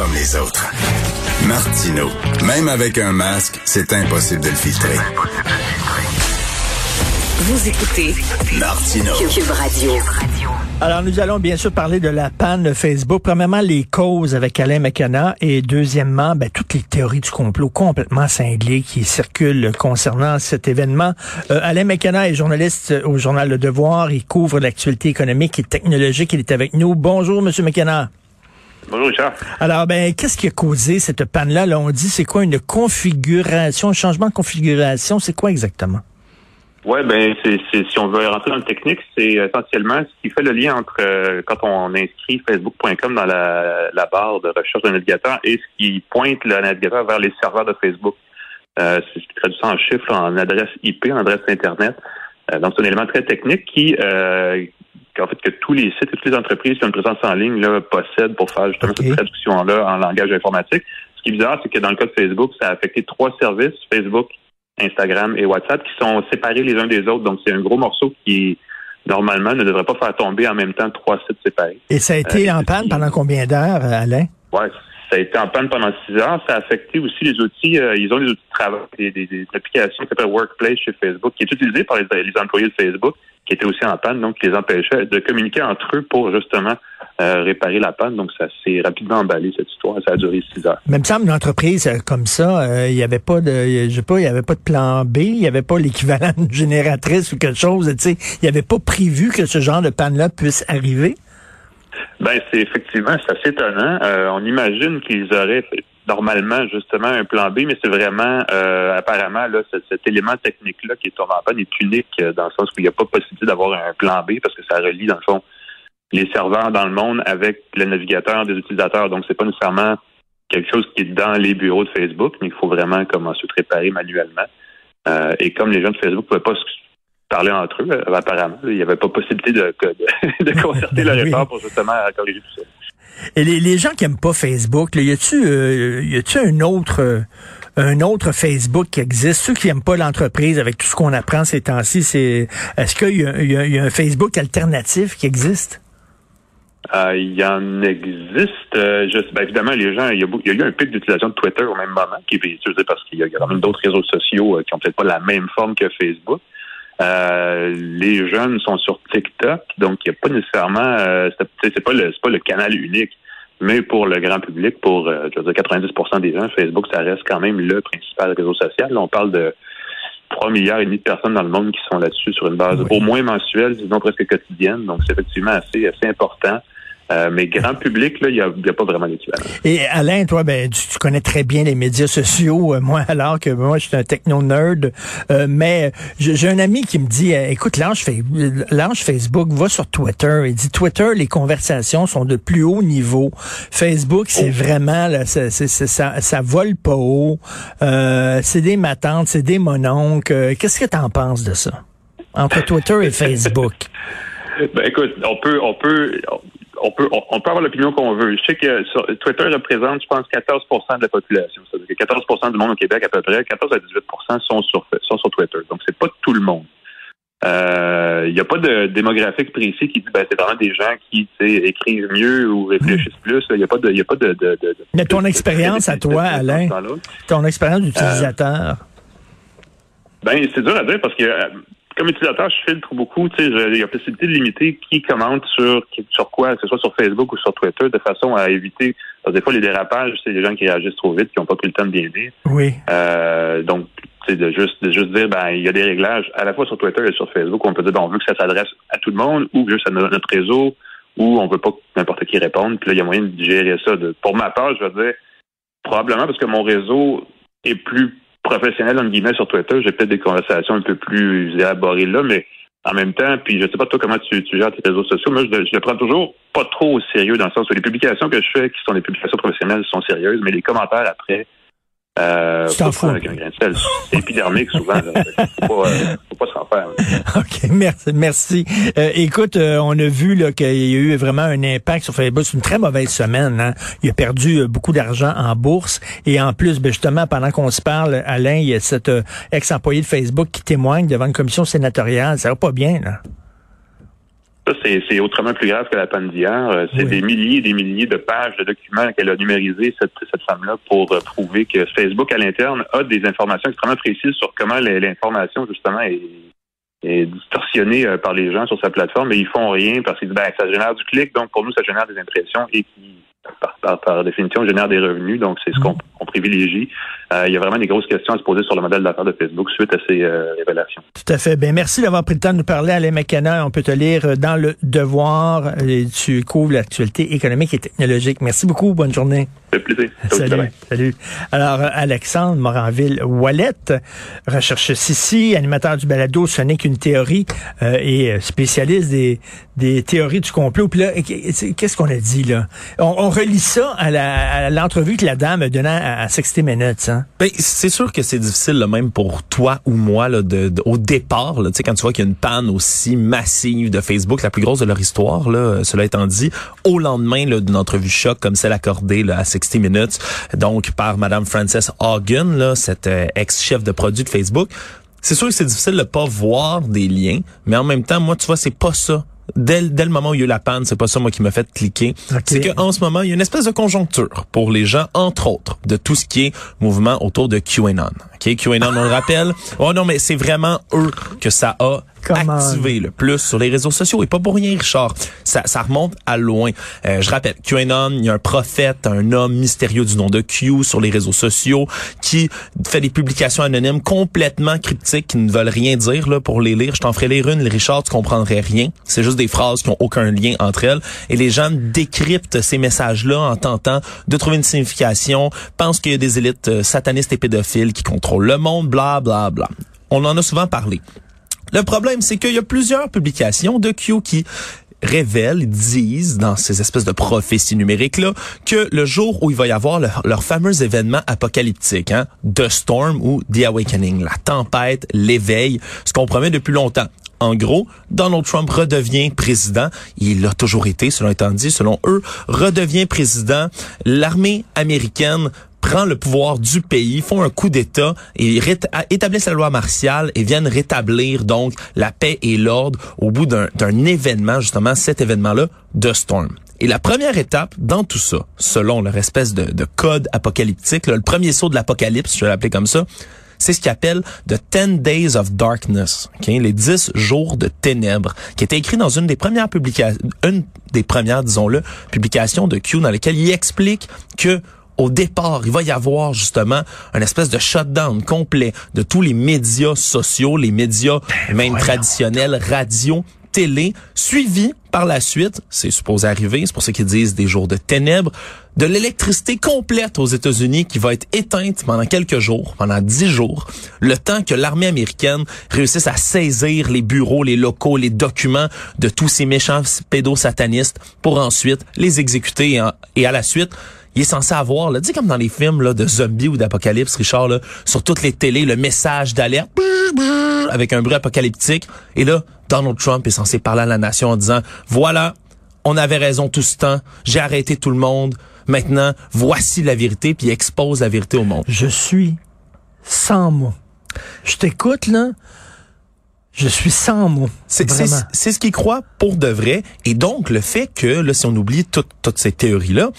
Comme les autres. Martino. Même avec un masque, c'est impossible de le filtrer. Vous écoutez Martino. Cube Radio. Alors, nous allons bien sûr parler de la panne Facebook. Premièrement, les causes avec Alain McKenna et deuxièmement, ben, toutes les théories du complot complètement cinglées qui circulent concernant cet événement. Euh, Alain McKenna est journaliste au journal Le Devoir. Il couvre l'actualité économique et technologique. Il est avec nous. Bonjour, Monsieur McKenna. Bonjour Richard. Alors, ben, qu'est-ce qui a causé cette panne-là? Là, on dit c'est quoi une configuration, un changement de configuration? C'est quoi exactement? Ouais, ben c'est, c'est- si on veut rentrer dans le technique, c'est essentiellement ce qui fait le lien entre euh, quand on inscrit facebook.com dans la, la barre de recherche d'un navigateur et ce qui pointe le navigateur vers les serveurs de Facebook. Euh, c'est ce qui traduit ça en chiffres, en adresse IP, en adresse Internet. Euh, donc c'est un élément très technique qui euh, qu'en fait que tous les sites et toutes les entreprises qui ont une présence en ligne là, possèdent pour faire justement cette traduction-là en langage informatique. Ce qui est bizarre, c'est que dans le cas de Facebook, ça a affecté trois services, Facebook, Instagram et WhatsApp, qui sont séparés les uns des autres. Donc, c'est un gros morceau qui, normalement, ne devrait pas faire tomber en même temps trois sites séparés. Et ça a été Euh, en panne pendant combien d'heures, Alain? Ouais, ça a été en panne pendant six heures. Ça a affecté aussi les outils. euh, ils ont des outils de travail, des, des- des applications qui s'appellent Workplace chez Facebook, qui est utilisée par les, les employés de Facebook, qui étaient aussi en panne, donc qui les empêchait de communiquer entre eux pour justement euh, réparer la panne. Donc, ça s'est rapidement emballé, cette histoire. Ça a duré six heures. Mais il me semble une entreprise euh, comme ça, euh, il n'y avait pas de, je sais pas, il y avait pas de plan B, il n'y avait pas l'équivalent d'une génératrice ou quelque chose, tu sais, il n'y avait pas prévu que ce genre de panne-là puisse arriver? Ben, c'est effectivement, c'est assez étonnant. Euh, on imagine qu'ils auraient normalement justement un plan B, mais c'est vraiment euh, apparemment là, cet, élément technique-là qui est tombé en panne est unique euh, dans le sens où il n'y a pas possibilité d'avoir un plan B parce que ça relie, dans le fond, les serveurs dans le monde avec le navigateur des utilisateurs. Donc, c'est pas nécessairement quelque chose qui est dans les bureaux de Facebook, mais il faut vraiment commencer à réparer manuellement. Euh, et comme les gens de Facebook ne pouvaient pas se parler entre eux, euh, apparemment, il n'y avait pas possibilité de, de, de concerter leur Oui. effort pour justement corriger tout ça. Et les, les gens qui aiment pas Facebook, là, y a-tu, euh, y a-tu un autre, euh, un autre Facebook qui existe? Ceux qui aiment pas l'entreprise avec tout ce qu'on apprend ces temps-ci, c'est, est-ce qu'il y, a- y a- y a un Facebook alternatif qui existe? Euh, il y en existe. je ben, évidemment, les gens, il y, a, beau- il y a eu un pic d'utilisation de Twitter au même moment, qui est utilisé parce qu'il y a quand même d'autres réseaux sociaux qui ont peut-être pas la même forme que Facebook. Euh, les jeunes sont sur TikTok, donc il n'y a pas nécessairement, euh, c'est pas le, c'est pas le canal unique, mais pour le grand public, pour euh, je veux dire 90% des gens, Facebook, ça reste quand même le principal réseau social. Là, on parle de 3 milliards et demi de personnes dans le monde qui sont là-dessus sur une base Oui. au moins mensuelle, sinon presque quotidienne. Donc, c'est effectivement assez, assez important. Euh, mais grand public, là, il n'y a, a pas vraiment d'équivalent. Et Alain, toi, ben, tu, tu connais très bien les médias sociaux. Euh, moi, alors que moi, je suis un techno-nerd. Euh, mais j'ai un ami qui me dit, euh, écoute, lâche Facebook, va sur Twitter. Il dit, Twitter, les conversations sont de plus haut niveau. Facebook, c'est vraiment, là, c'est- c'est- ça, ça vole pas haut. Euh, c'est des matantes, c'est des mononcles. Euh, Qu'est-ce que tu en penses de ça? Entre Twitter et Facebook. Ben, écoute, on peut, on peut, on peut, on, on peut avoir l'opinion qu'on veut. Je sais que sur- Twitter représente, je pense, 14 de la population. C'est-à-dire que 14 du monde au Québec, à peu près, 14 à 18 sont sur, sont sur Twitter. Donc, c'est pas tout le monde. Euh, Il n'y a pas de démographique précis qui dit ben c'est vraiment des gens qui écrivent mieux ou réfléchissent plus. Il n'y a pas de, y a pas de, de, de- de- Mais ton expérience à toi, Alain? Ton expérience d'utilisateur? Ben, c'est dur à dire parce que euh, comme utilisateur, je filtre beaucoup. Il y a possibilité de limiter qui commente sur sur quoi, que ce soit sur Facebook ou sur Twitter, de façon à éviter. Parce que des fois, les dérapages, c'est des gens qui réagissent trop vite, qui n'ont pas pris le temps de bien dire. Oui. Euh, donc, c'est de juste de juste dire, ben, il y a des réglages à la fois sur Twitter et sur Facebook. On peut dire, ben, on veut que ça s'adresse à tout le monde ou juste à notre réseau ou on veut pas que n'importe qui réponde. Puis là, il y a moyen de gérer ça. De, pour ma part, je vais dire probablement parce que mon réseau est plus professionnel, entre guillemets, sur Twitter. J'ai peut-être des conversations un peu plus élaborées là, mais en même temps, puis je sais pas toi comment tu, tu gères tes réseaux sociaux, moi je, je, le prends toujours pas trop au sérieux dans le sens où les publications que je fais, qui sont des publications professionnelles, sont sérieuses, mais les commentaires après, euh, faut avec un grain de sel. C'est épidermique souvent. Là. Faut pas, euh, faut pas s'en faire. OK, merci. merci. Euh, écoute, euh, on a vu là qu'il y a eu vraiment un impact sur Facebook. C'est une très mauvaise semaine. Hein? Il a perdu euh, beaucoup d'argent en bourse. Et en plus, ben, justement, pendant qu'on se parle, Alain, il y a cet euh, ex-employé de Facebook qui témoigne devant une commission sénatoriale. Ça va pas bien, là. Ça, c'est autrement plus grave que la panne d'hier. Euh, c'est Oui. des milliers et des milliers de pages de documents qu'elle a numérisés, cette, cette femme-là, pour prouver que Facebook, à l'interne, a des informations extrêmement précises sur comment l'information, justement, est, est distorsionnée euh, par les gens sur sa plateforme, mais ils font rien parce qu'ils disent, ben, ça génère du clic, donc pour nous, ça génère des impressions et qui, par, par, par définition, génère des revenus, donc c'est ce qu'on qu'on privilégie. Euh, il y a vraiment des grosses questions à se poser sur le modèle d'affaires de Facebook suite à ces euh, révélations. Tout à fait. Ben merci d'avoir pris le temps de nous parler, Alain McKenna. On peut te lire dans le Devoir. Et tu couvres l'actualité économique et technologique. Merci beaucoup. Bonne journée. Ça fait plaisir. Salut. Salut. Alors, Alexandre Moranville-Wallet, recherchiste ici, animateur du balado Ce n'est qu'une théorie euh, et euh, spécialiste des, des théories du complot. Puis là, qu'est-ce qu'on a dit là? On, on relie ça à la- à l'entrevue que la dame a donnée à, à 60 Minutes. Hein? Ben, c'est sûr que c'est difficile, là, même pour toi ou moi, là, de, de- au départ, là, tu sais, quand tu vois qu'il y a une panne aussi massive de Facebook, la plus grosse de leur histoire, là, cela étant dit, au lendemain là, d'une entrevue choc comme celle accordée là, à 60 Minutes, donc par Madame Frances Hagen, là, cette euh, ex-chef de produit de Facebook, c'est sûr que c'est difficile de pas voir des liens, mais en même temps, moi, tu vois, c'est pas ça. Dès, dès le moment où il y a eu la panne, c'est pas ça moi qui m'a fait cliquer. Ok. C'est qu'en ce moment, il y a une espèce de conjoncture pour les gens, entre autres, de tout ce qui est mouvement autour de QAnon. OK, QAnon, on le rappelle. Oh non, mais c'est vraiment eux que ça a Activé le plus sur les réseaux sociaux. Et pas pour rien, Richard. Ça, ça remonte à loin. Euh, je rappelle, QAnon, il y a un prophète, un homme mystérieux du nom de Q sur les réseaux sociaux qui fait des publications anonymes complètement cryptiques qui ne veulent rien dire là pour les lire. Je t'en ferai lire une, Richard, tu comprendrais rien. C'est juste des phrases qui ont aucun lien entre elles. Et les gens décryptent ces messages-là en tentant de trouver une signification, pensent qu'il y a des élites euh, satanistes et pédophiles qui contrôlent le monde, bla bla bla. On en a souvent parlé. Le problème, c'est qu'il y a plusieurs publications de Q qui révèlent, disent dans ces espèces de prophéties numériques-là, que le jour où il va y avoir leur, fameux événement apocalyptique, hein, The Storm ou The Awakening, la tempête, l'éveil, ce qu'on promet depuis longtemps. En gros, Donald Trump redevient président. Il l'a toujours été, selon étant dit, selon eux, redevient président. L'armée américaine prend le pouvoir du pays, font un coup d'État et établissent la loi martiale et viennent rétablir donc la paix et l'ordre au bout d'un événement, justement cet événement-là, de Storm. Et la première étape dans tout ça, selon leur espèce de, de code apocalyptique, là, le premier saut de l'apocalypse, je vais l'appeler comme ça, c'est ce qu'ils appellent The 10 Days of Darkness, les 10 jours de ténèbres, qui était écrit dans une des premières publications, une des premières, disons-le, publications de Q dans lesquelles il explique que au départ, il va y avoir justement un espèce de shutdown complet de tous les médias sociaux, les médias même traditionnels, radio, télé, suivi par la suite, c'est supposé arriver, c'est pour ça qu'ils disent des jours de ténèbres, de l'électricité complète aux États-Unis qui va être éteinte pendant quelques jours, pendant dix jours, le temps que l'armée américaine réussisse à saisir les bureaux, les locaux, les documents de tous ces méchants pédosatanistes pour ensuite les exécuter et à la suite, il est censé avoir, là, tu sais, comme dans les films là, de zombies ou d'apocalypse, Richard, là, sur toutes les télés, le message d'alerte avec un bruit apocalyptique. Et là, Donald Trump est censé parler à la nation en disant, voilà, on avait raison tout ce temps, j'ai arrêté tout le monde, maintenant, voici la vérité, puis il expose la vérité au monde. Je suis sans mots. Je t'écoute, là. Je suis sans mots. C'est c'est- Vraiment. c'est ce qu'il croit pour de vrai. Et donc, le fait que, là, si on oublie toutes toutes ces théories-là,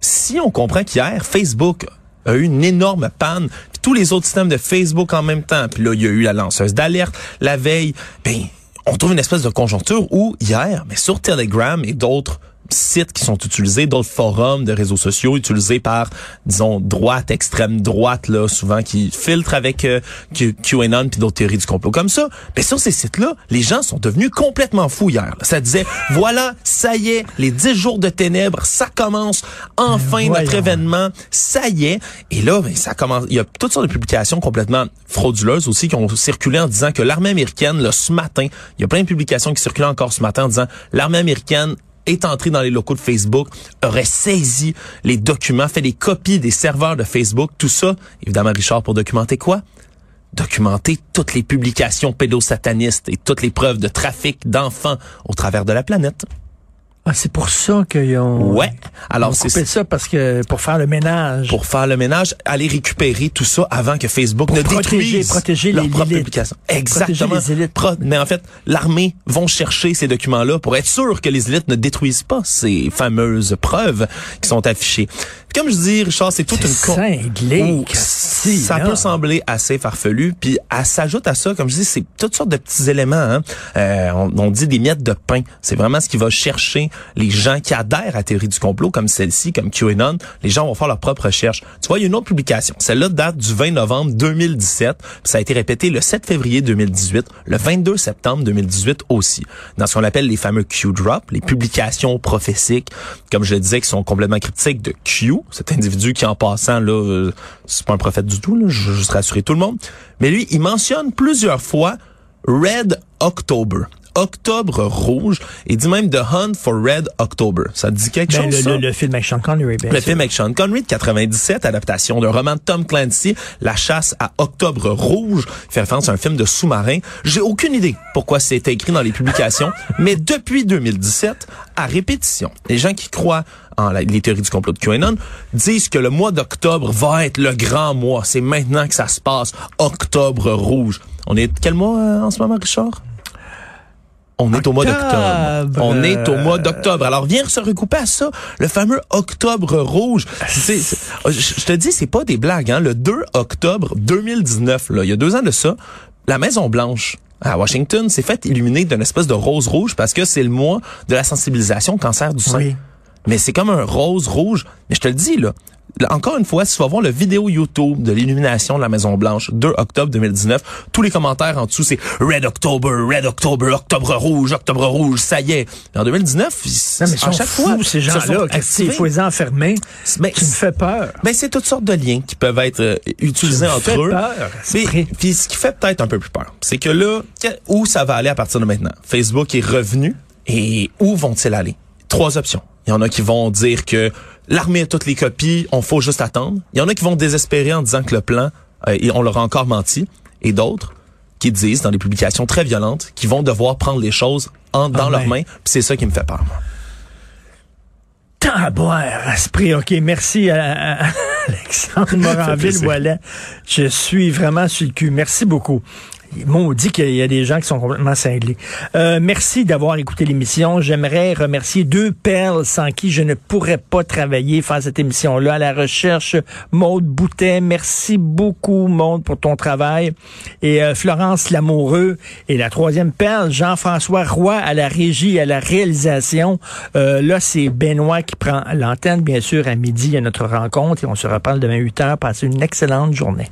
si on comprend qu'hier, Facebook a eu une énorme panne, puis tous les autres systèmes de Facebook en même temps. Puis là, il y a eu la lanceuse d'alerte la veille. Ben, on trouve une espèce de conjoncture où hier, mais sur Telegram et d'autres sites qui sont utilisés, d'autres forums de réseaux sociaux utilisés par, disons, droite, extrême droite, là, souvent qui filtrent avec euh, QAnon puis d'autres théories du complot comme ça. Mais sur ces sites-là, les gens sont devenus complètement fous hier. Ça disait, voilà, ça y est, les dix jours de ténèbres, ça commence, enfin notre événement, ça y est. Et là, ben, ça commence. Il y a toutes sortes de publications complètement frauduleuses aussi qui ont circulé en disant que l'armée américaine, là, ce matin, il y a plein de publications qui circulaient encore ce matin en disant l'armée américaine est entré dans les locaux de Facebook, aurait saisi les documents, fait des copies des serveurs de Facebook, tout ça, évidemment, Richard, pour documenter quoi? Documenter toutes les publications pédosatanistes et toutes les preuves de trafic d'enfants au travers de la planète. Ah, c'est pour ça qu'ils ont. Ouais. Alors c'est ça parce que pour faire le ménage. Pour faire le ménage, aller récupérer tout ça avant que Facebook ne détruise protéger leur les propre publication. Exactement. Les élites. mais en fait, l'armée vont chercher ces documents-là pour être sûr que les élites ne détruisent pas ces fameuses preuves qui sont affichées. Comme je dis, Richard, c'est toute une cinglé, ça peut sembler assez farfelu, puis elle s'ajoute à ça, comme je dis, c'est toutes sortes de petits éléments. Hein. Euh, on, on dit des miettes de pain. C'est vraiment ce qui va chercher les gens qui adhèrent à la théorie du complot, comme celle-ci, comme QAnon, les gens vont faire leur propre recherche. Tu vois, il y a une autre publication. Celle-là date du 20 novembre 2017. ça a été répété le 7 février 2018, le 22 septembre 2018 aussi. Dans ce qu'on appelle les fameux Q-drop, les publications prophétiques, comme je le disais, qui sont complètement critiques de Q, cet individu qui, en passant, là, euh, c'est pas un prophète du tout, là, je veux juste rassurer tout le monde. Mais lui, il mentionne plusieurs fois Red October. Octobre Rouge et dit même The Hunt for Red October. Ça dit quelque ben, chose, le, ça? Le, film avec Sean Connery, bien Le film avec Sean Connery de 97, adaptation d'un roman de Tom Clancy, La chasse à Octobre Rouge, fait référence à un film de sous-marin. J'ai aucune idée pourquoi c'était écrit dans les publications, mais depuis 2017, à répétition, les gens qui croient en les théories du complot de QAnon disent que le mois d'octobre va être le grand mois. C'est maintenant que ça se passe. Octobre Rouge. On est quel mois euh, en ce moment, Richard? On est au mois d'octobre. On est au mois d'octobre. Alors viens se recouper à ça, le fameux octobre rouge. je te dis, c'est pas des blagues. Hein? Le 2 octobre 2019, là, il y a deux ans de ça, la Maison Blanche à Washington s'est fait illuminer d'une espèce de rose rouge parce que c'est le mois de la sensibilisation au cancer du sein. Mais c'est comme un rose rouge. Mais je te le dis, là, encore une fois, si tu vas voir le vidéo YouTube de l'illumination de la Maison Blanche, 2 octobre 2019, tous les commentaires en dessous, c'est Red October, Red October, Octobre Rouge, Octobre Rouge, ça y est. en 2019, non, mais à chaque fois, ces gens-là, il faut les enfermer. Mais, tu me fais peur. Ben, c'est toutes sortes de liens qui peuvent être euh, utilisés entre eux. Peur, puis, ce qui fait peut-être un peu plus peur, c'est que là, où ça va aller à partir de maintenant? Facebook est revenu et où vont-ils aller? Trois options. Il y en a qui vont dire que l'armée a toutes les copies, on faut juste attendre. Il y en a qui vont désespérer en disant que le plan, euh, on leur a encore menti. Et d'autres qui disent, dans des publications très violentes, qu'ils vont devoir prendre les choses en, dans ah leurs mains. c'est ça qui me fait peur, moi. Tant à boire, esprit. OK, merci à, Alexandre Moranville. Je suis vraiment sur le cul. Merci beaucoup dit qu'il y a des gens qui sont complètement cinglés. Euh, merci d'avoir écouté l'émission. J'aimerais remercier deux perles sans qui je ne pourrais pas travailler, faire cette émission-là. À la recherche, Maude Boutet. Merci beaucoup, Maude, pour ton travail. Et euh, Florence Lamoureux. Et la troisième perle, Jean-François Roy à la régie, à la réalisation. Euh, là, c'est Benoît qui prend l'antenne, bien sûr, à midi à notre rencontre. Et on se reparle demain 8 heures. Passez une excellente journée.